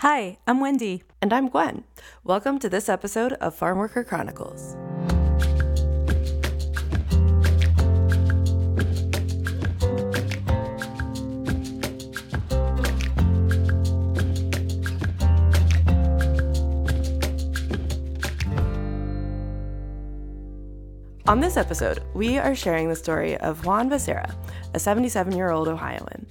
Hi, I'm Wendy. And I'm Gwen. Welcome to this episode of Farmworker Chronicles. On this episode, we are sharing the story of Juan Becerra, a 77 year old Ohioan.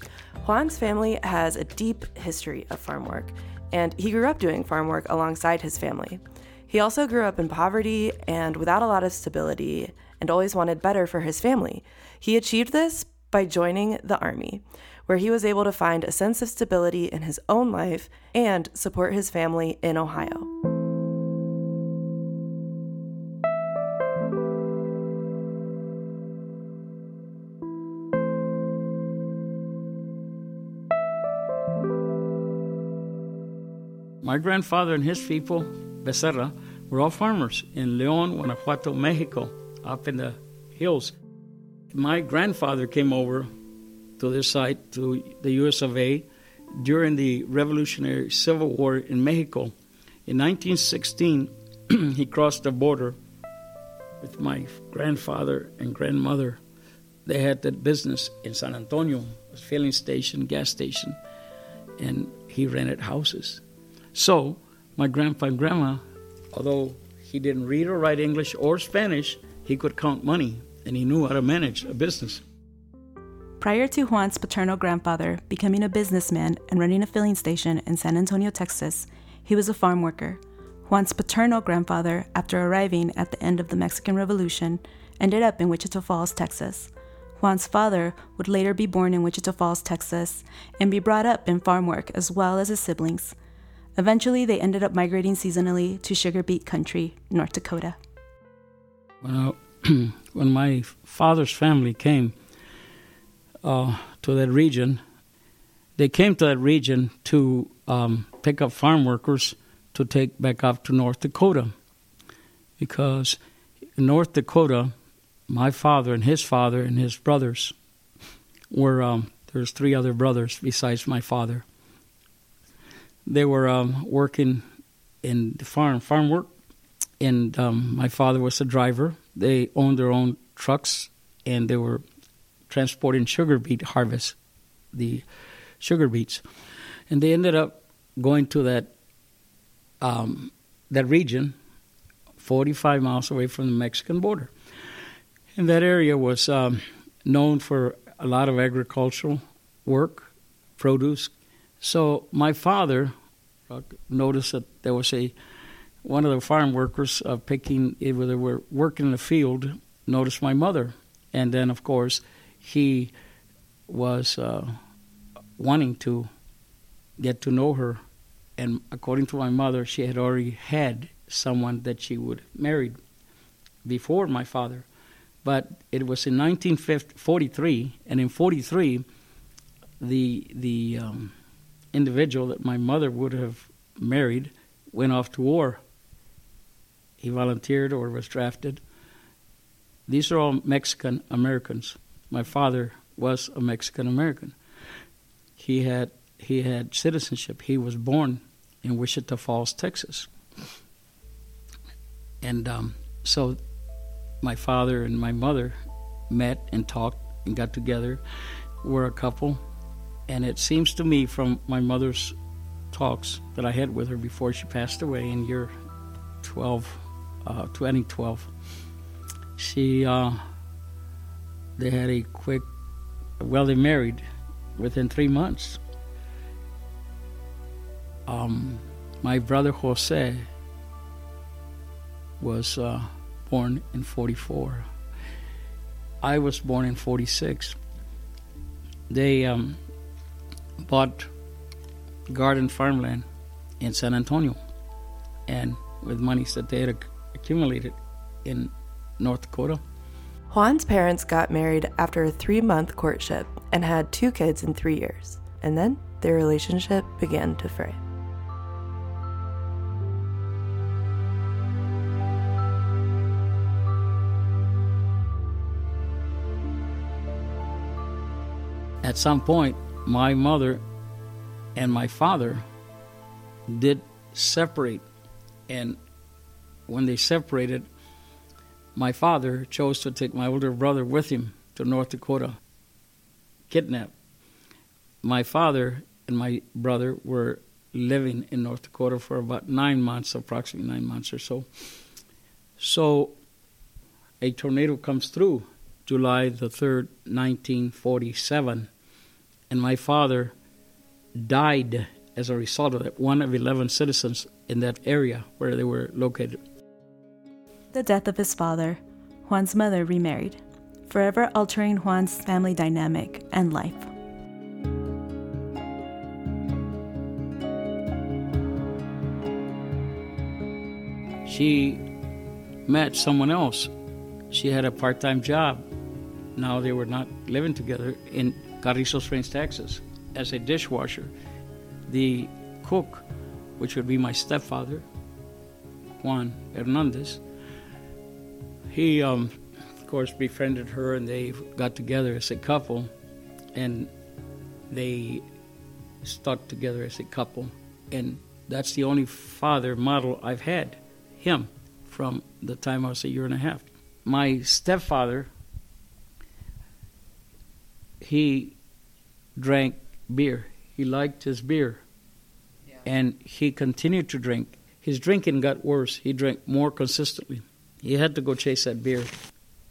Juan's family has a deep history of farm work, and he grew up doing farm work alongside his family. He also grew up in poverty and without a lot of stability and always wanted better for his family. He achieved this by joining the Army, where he was able to find a sense of stability in his own life and support his family in Ohio. My grandfather and his people, Becerra, were all farmers in Leon, Guanajuato, Mexico, up in the hills. My grandfather came over to this site, to the US of A, during the Revolutionary Civil War in Mexico. In 1916, he crossed the border with my grandfather and grandmother. They had that business in San Antonio, a filling station, gas station, and he rented houses. So, my grandpa and grandma, although he didn't read or write English or Spanish, he could count money and he knew how to manage a business. Prior to Juan's paternal grandfather becoming a businessman and running a filling station in San Antonio, Texas, he was a farm worker. Juan's paternal grandfather, after arriving at the end of the Mexican Revolution, ended up in Wichita Falls, Texas. Juan's father would later be born in Wichita Falls, Texas, and be brought up in farm work as well as his siblings. Eventually, they ended up migrating seasonally to sugar beet country, North Dakota. When, when my father's family came uh, to that region, they came to that region to um, pick up farm workers to take back up to North Dakota. Because in North Dakota, my father and his father and his brothers were, um, there's three other brothers besides my father they were um, working in the farm, farm work, and um, my father was a driver. They owned their own trucks, and they were transporting sugar beet harvest, the sugar beets, and they ended up going to that um, that region, 45 miles away from the Mexican border, and that area was um, known for a lot of agricultural work, produce, so my father uh, noticed that there was a one of the farm workers uh, picking they were working in the field noticed my mother, and then of course he was uh, wanting to get to know her, and according to my mother, she had already had someone that she would married before my father. But it was in 1943, and in 43, the the um, individual that my mother would have married went off to war. He volunteered or was drafted. These are all Mexican Americans. My father was a Mexican American. He had he had citizenship. He was born in Wichita Falls, Texas. And um, so my father and my mother met and talked and got together. We're a couple and it seems to me from my mother's talks that I had with her before she passed away in year 12, uh, 2012, she, uh, they had a quick, well, they married within three months. Um, my brother Jose was uh, born in 44. I was born in 46. They, um, bought garden farmland in San Antonio, and with monies that they had accumulated in North Dakota. Juan's parents got married after a three month courtship and had two kids in three years, and then their relationship began to fray. At some point, my mother and my father did separate. And when they separated, my father chose to take my older brother with him to North Dakota, kidnapped. My father and my brother were living in North Dakota for about nine months, approximately nine months or so. So a tornado comes through July the 3rd, 1947, and my father died as a result of that, one of 11 citizens in that area where they were located. The death of his father, Juan's mother remarried, forever altering Juan's family dynamic and life. She met someone else. She had a part time job. Now they were not living together in Carrizo Springs, Texas, as a dishwasher. The cook, which would be my stepfather, Juan Hernandez, he, um, of course, befriended her and they got together as a couple and they stuck together as a couple. And that's the only father model I've had, him, from the time I was a year and a half. My stepfather, he drank beer. He liked his beer. Yeah. And he continued to drink. His drinking got worse. He drank more consistently. He had to go chase that beer.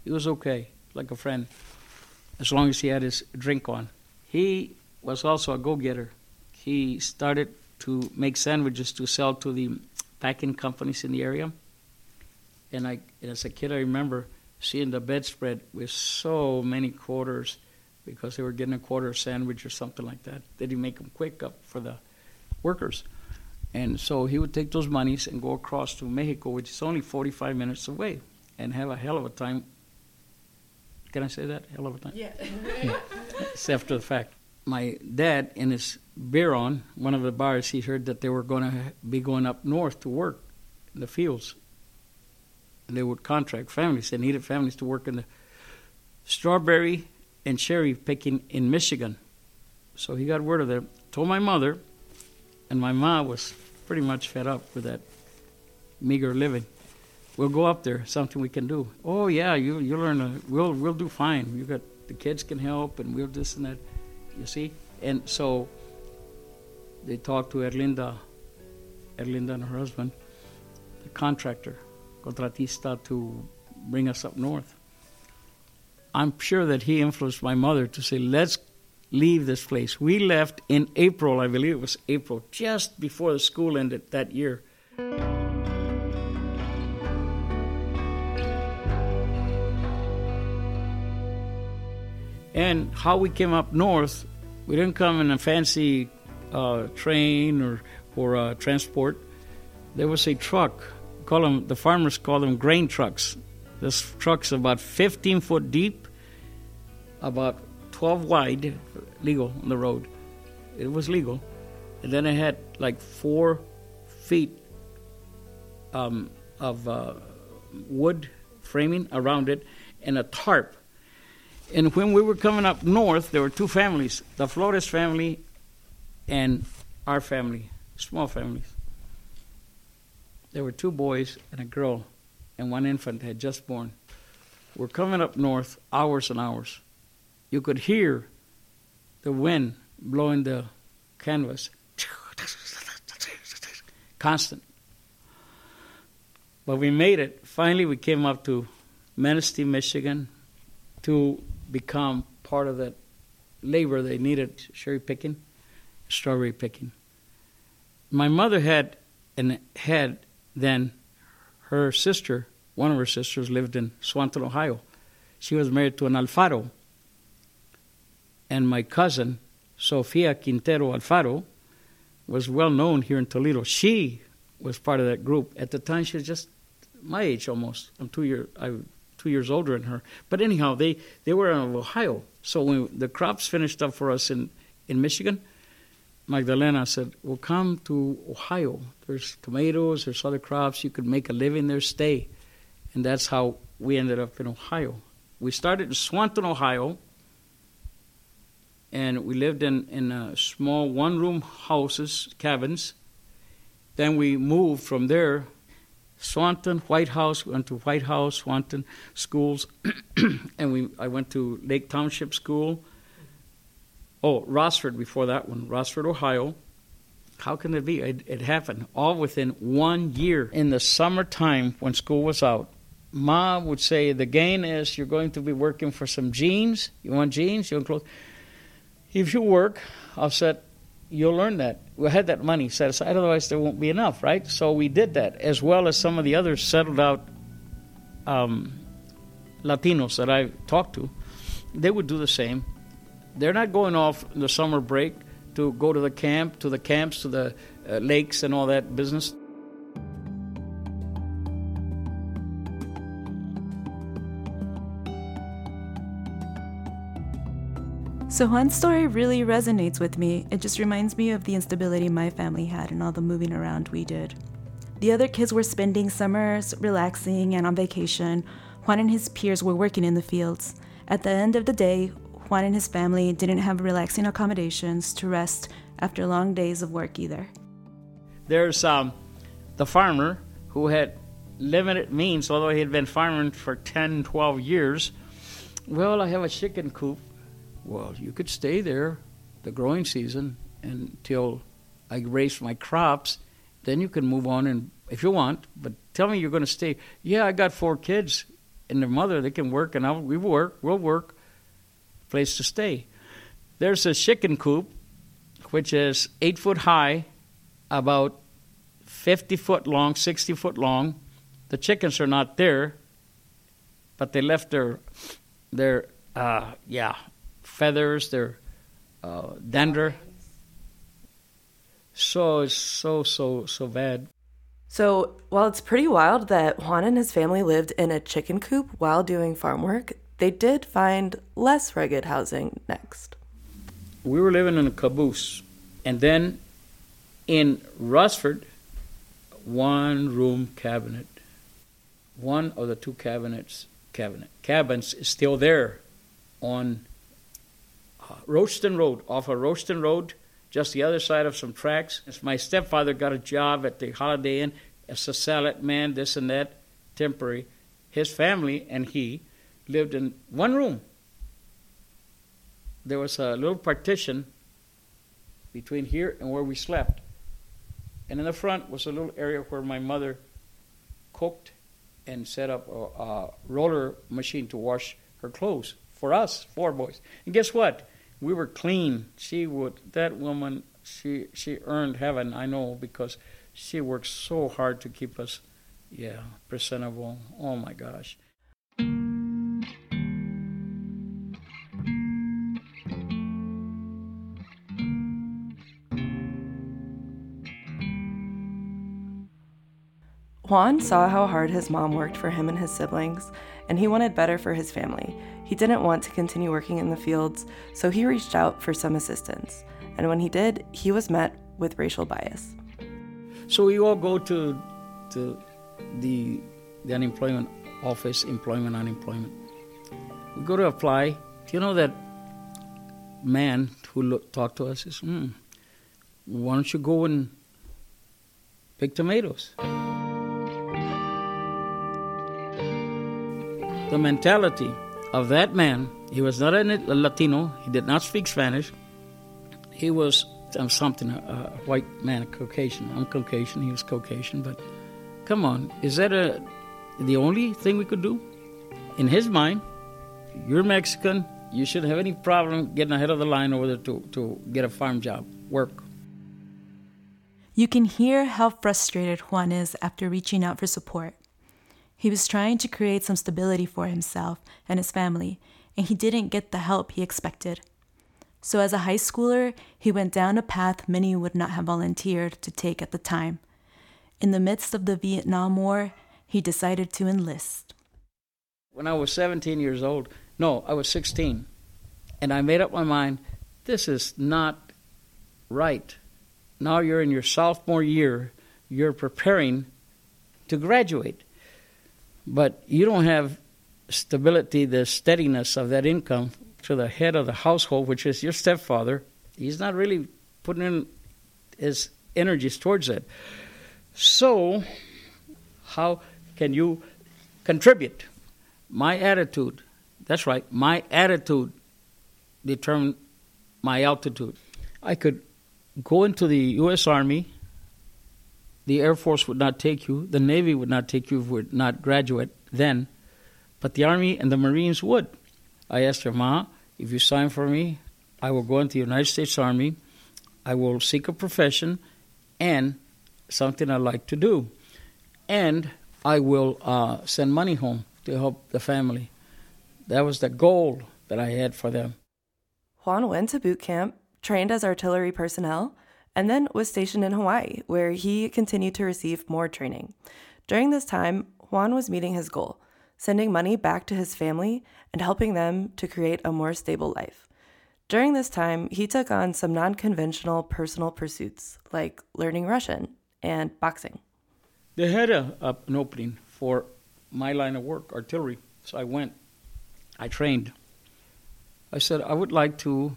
He was okay, like a friend, as long as he had his drink on. He was also a go getter. He started to make sandwiches to sell to the packing companies in the area. And I, and as a kid, I remember seeing the bedspread with so many quarters because they were getting a quarter sandwich or something like that. Did he make them quick up for the workers? And so he would take those monies and go across to Mexico, which is only 45 minutes away, and have a hell of a time. Can I say that? Hell of a time? Yeah. it's after the fact. My dad, in his beer on, one of the bars, he heard that they were going to be going up north to work in the fields. And they would contract families. They needed families to work in the strawberry and cherry picking in Michigan. So he got word of it. Told my mother, and my mom was pretty much fed up with that meager living. We'll go up there. Something we can do. Oh yeah, you you learn. A, we'll we'll do fine. You got the kids can help, and we'll this and that. You see, and so they talked to Erlinda, Erlinda and her husband, the contractor, contratista, to bring us up north. I'm sure that he influenced my mother to say, let's leave this place. We left in April, I believe it was April, just before the school ended that year. And how we came up north, we didn't come in a fancy uh, train or or uh, transport. There was a truck. Call them the farmers call them grain trucks. This truck's about 15 foot deep, about 12 wide, legal on the road. It was legal. And then it had like four feet um, of uh, wood framing around it and a tarp. And when we were coming up north, there were two families the Flores family and our family, small families. There were two boys and a girl, and one infant had just born. We're coming up north hours and hours you could hear the wind blowing the canvas. Constant. But we made it. Finally, we came up to Manistee, Michigan to become part of that labor they needed cherry picking, strawberry picking. My mother had and had then her sister, one of her sisters lived in Swanton, Ohio. She was married to an Alfaro, and my cousin, Sofia Quintero Alfaro, was well known here in Toledo. She was part of that group. At the time, she was just my age almost. I'm two year I'm two years older than her. But anyhow, they they were in Ohio. So when the crops finished up for us in in Michigan, Magdalena said, "Well, come to Ohio. There's tomatoes. There's other crops. You could make a living there. Stay." And that's how we ended up in Ohio. We started in Swanton, Ohio and we lived in, in uh, small one room houses, cabins, Then we moved from there, Swanton, Whitehouse, went to Whitehouse, Swanton schools, and we I went to Lake Township School. Oh, Rossford before that one, Rossford, Ohio. How can it be? It, it happened all within one year. In the summertime when school was out, Mom would say, The gain is you're going to be working for some jeans. You want jeans? You want clothes? If you work, I'll set you'll learn that. We had that money set aside, otherwise there won't be enough, right? So we did that, as well as some of the other settled out um, Latinos that I talked to. They would do the same. They're not going off the summer break to go to the camp, to the camps, to the uh, lakes, and all that business. So Juan's story really resonates with me. It just reminds me of the instability my family had and all the moving around we did. The other kids were spending summers relaxing and on vacation. Juan and his peers were working in the fields. At the end of the day, Juan and his family didn't have relaxing accommodations to rest after long days of work either. There's um, the farmer who had limited means, although he had been farming for 10, 12 years. Well, I have a chicken coop well, you could stay there the growing season until I raise my crops. Then you can move on and if you want. But tell me you're going to stay. Yeah, I got four kids and their mother. They can work, and I'll, we work. We'll work. Place to stay. There's a chicken coop, which is eight foot high, about 50 foot long, 60 foot long. The chickens are not there, but they left their their uh, yeah feathers, their uh, dander. So it's so so so bad. So while it's pretty wild that Juan and his family lived in a chicken coop while doing farm work, they did find less rugged housing next. We were living in a caboose, and then in Rossford, one room cabinet. One of the two cabinets cabinet cabins is still there on Roaston Road, off of Roaston Road, just the other side of some tracks. My stepfather got a job at the Holiday Inn as a salad man, this and that, temporary. His family and he lived in one room. There was a little partition between here and where we slept. And in the front was a little area where my mother cooked and set up a, a roller machine to wash her clothes for us, four boys. And guess what? We were clean. She would that woman she she earned heaven, I know, because she worked so hard to keep us yeah, presentable. Oh my gosh. Juan saw how hard his mom worked for him and his siblings, and he wanted better for his family. He didn't want to continue working in the fields, so he reached out for some assistance. And when he did, he was met with racial bias. So we all go to, to the, the unemployment office, employment, unemployment. We go to apply. Do you know that man who look, talked to us says, hmm, why don't you go and pick tomatoes? The mentality of that man, he was not a Latino, he did not speak Spanish. He was um, something, a, a white man, a Caucasian. I'm Caucasian, he was Caucasian, but come on, is that a, the only thing we could do? In his mind, you're Mexican, you shouldn't have any problem getting ahead of the line over there to, to get a farm job, work. You can hear how frustrated Juan is after reaching out for support. He was trying to create some stability for himself and his family, and he didn't get the help he expected. So, as a high schooler, he went down a path many would not have volunteered to take at the time. In the midst of the Vietnam War, he decided to enlist. When I was 17 years old, no, I was 16, and I made up my mind this is not right. Now you're in your sophomore year, you're preparing to graduate but you don't have stability, the steadiness of that income to the head of the household, which is your stepfather. He's not really putting in his energies towards it. So, how can you contribute? My attitude, that's right, my attitude determined my altitude. I could go into the U.S. Army. The Air Force would not take you. The Navy would not take you if were not graduate then. But the Army and the Marines would. I asked her, Ma, if you sign for me, I will go into the United States Army. I will seek a profession and something I like to do. And I will uh, send money home to help the family. That was the goal that I had for them. Juan went to boot camp, trained as artillery personnel, and then was stationed in Hawaii, where he continued to receive more training. During this time, Juan was meeting his goal sending money back to his family and helping them to create a more stable life. During this time, he took on some non conventional personal pursuits like learning Russian and boxing. They had a, a, an opening for my line of work, artillery. So I went. I trained. I said, I would like to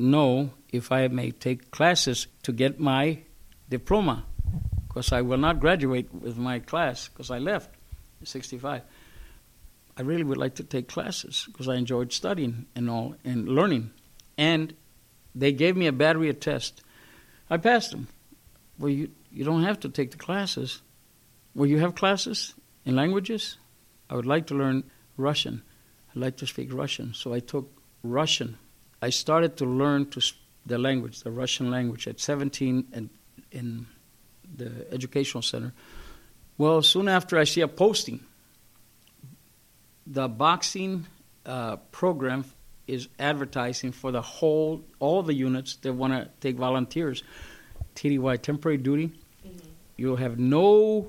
know if I may take classes to get my diploma, because I will not graduate with my class because I left in 65. I really would like to take classes because I enjoyed studying and all and learning. And they gave me a battery of tests. I passed them. Well, you, you don't have to take the classes. Well, you have classes in languages? I would like to learn Russian. I'd like to speak Russian. So I took Russian. I started to learn to the language, the Russian language, at 17 and in the educational center. Well, soon after, I see a posting the boxing uh, program is advertising for the whole, all the units that want to take volunteers. TDY, temporary duty. Mm-hmm. You'll have no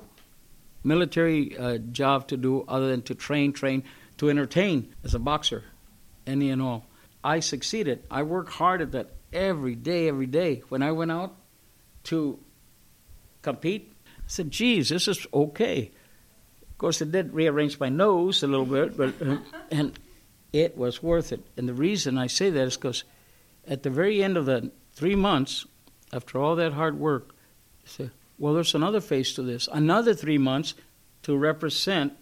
military uh, job to do other than to train, train, to entertain as a boxer, any and all. I succeeded. I worked hard at that every day, every day. When I went out to compete, I said, geez, this is okay Of course, it did rearrange my nose a little bit, but uh, and it was worth it. And the reason I say that is because at the very end of the three months, after all that hard work, I said, well, there's another phase to this. Another three months to represent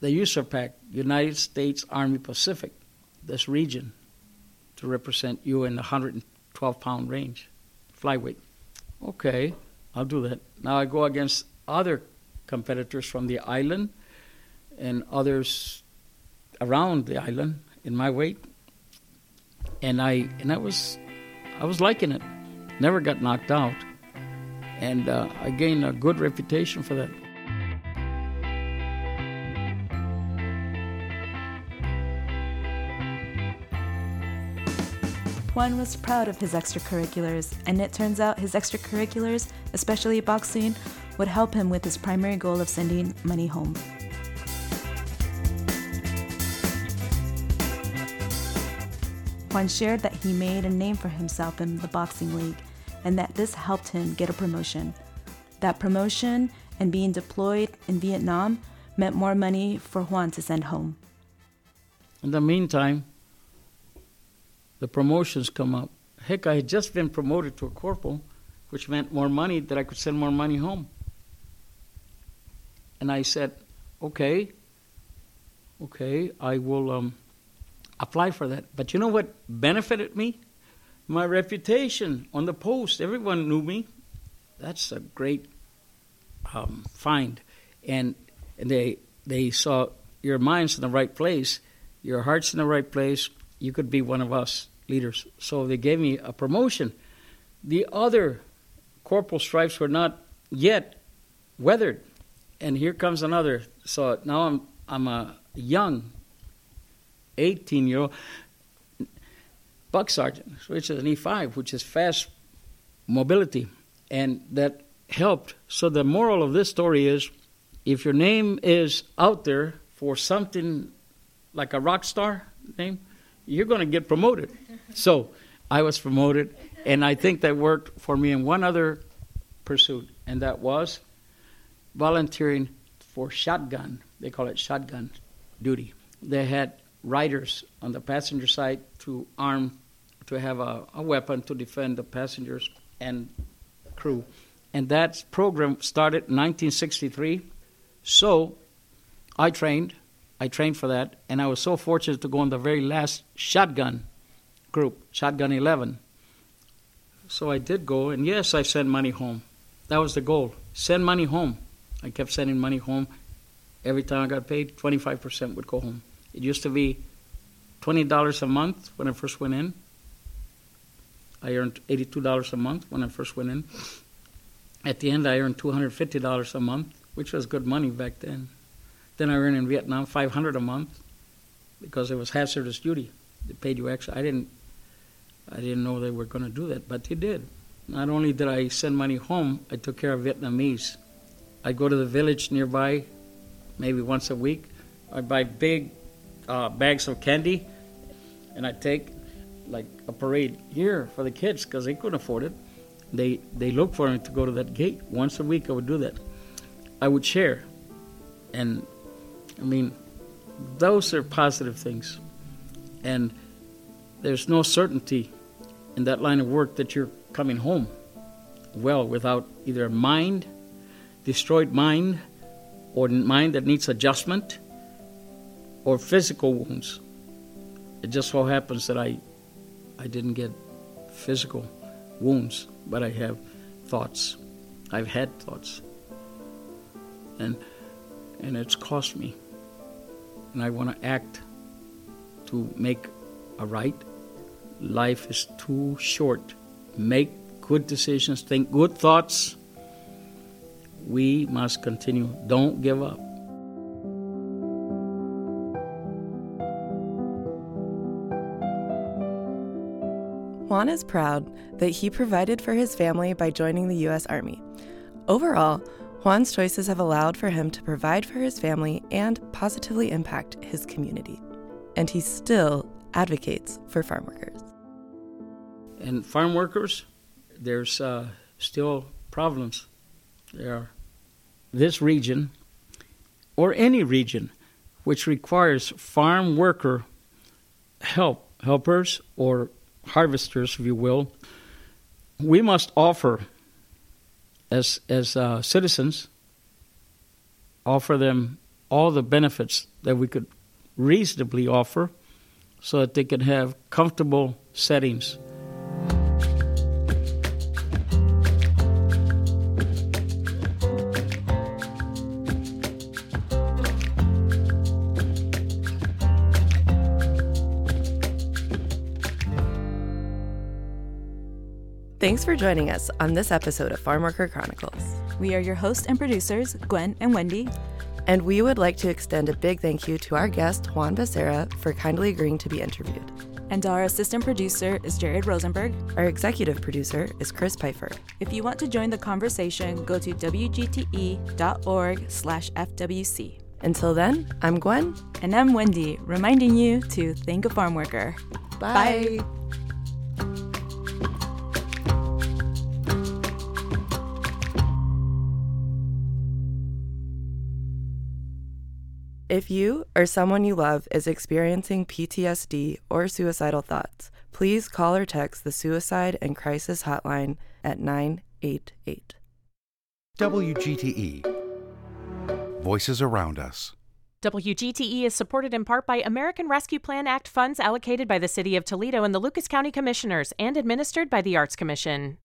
the USARPAC, United States Army Pacific, this region, to represent you in the 112 pound range, flyweight. Okay, I'll do that. Now I go against other competitors from the island and others around the island in my weight. And I and I was I was liking it. Never got knocked out, and uh, I gained a good reputation for that. Juan was proud of his extracurriculars, and it turns out his extracurriculars, especially boxing, would help him with his primary goal of sending money home. Juan shared that he made a name for himself in the boxing league and that this helped him get a promotion. That promotion and being deployed in Vietnam meant more money for Juan to send home. In the meantime, the promotions come up. Heck, I had just been promoted to a corporal, which meant more money that I could send more money home. And I said, okay, okay, I will um, apply for that. But you know what benefited me? My reputation on the post. Everyone knew me. That's a great um, find. And, and they, they saw your mind's in the right place, your heart's in the right place. You could be one of us leaders. So they gave me a promotion. The other corporal stripes were not yet weathered. And here comes another. So now I'm, I'm a young 18 year old buck sergeant, which is an E5, which is fast mobility. And that helped. So the moral of this story is if your name is out there for something like a rock star name, you're going to get promoted. so I was promoted, and I think that worked for me in one other pursuit, and that was volunteering for shotgun. They call it shotgun duty. They had riders on the passenger side to arm, to have a, a weapon to defend the passengers and crew. And that program started in 1963. So I trained. I trained for that. And I was so fortunate to go in the very last shotgun group, Shotgun 11. So I did go. And yes, I sent money home. That was the goal send money home. I kept sending money home. Every time I got paid, 25% would go home. It used to be $20 a month when I first went in. I earned $82 a month when I first went in. At the end, I earned $250 a month, which was good money back then. Then I earned in Vietnam 500 a month because it was hazardous duty. They paid you extra. I didn't, I didn't know they were going to do that, but they did. Not only did I send money home, I took care of Vietnamese. I'd go to the village nearby, maybe once a week. I'd buy big uh, bags of candy, and I'd take like a parade here for the kids because they couldn't afford it. They they looked for me to go to that gate once a week. I would do that. I would share, and I mean, those are positive things, and there's no certainty in that line of work that you're coming home well without either a mind, destroyed mind, or mind that needs adjustment, or physical wounds. It just so happens that I, I didn't get physical wounds, but I have thoughts. I've had thoughts. And, and it's cost me. And I want to act to make a right. Life is too short make good decisions, think good thoughts. We must continue. Don't give up. Juan is proud that he provided for his family by joining the U.S. Army. Overall, Juan's choices have allowed for him to provide for his family and positively impact his community. And he still advocates for farm workers. And farm workers, there's uh, still problems. There this region, or any region, which requires farm worker help, helpers or harvesters, if you will, we must offer as as uh, citizens offer them all the benefits that we could reasonably offer so that they can have comfortable settings Thanks for joining us on this episode of Farmworker Chronicles. We are your hosts and producers, Gwen and Wendy. And we would like to extend a big thank you to our guest, Juan Becerra, for kindly agreeing to be interviewed. And our assistant producer is Jared Rosenberg. Our executive producer is Chris Pfeiffer. If you want to join the conversation, go to wgte.org slash FWC. Until then, I'm Gwen. And I'm Wendy, reminding you to thank a farm worker. Bye. Bye. If you or someone you love is experiencing PTSD or suicidal thoughts, please call or text the Suicide and Crisis Hotline at 988. WGTE Voices Around Us. WGTE is supported in part by American Rescue Plan Act funds allocated by the City of Toledo and the Lucas County Commissioners and administered by the Arts Commission.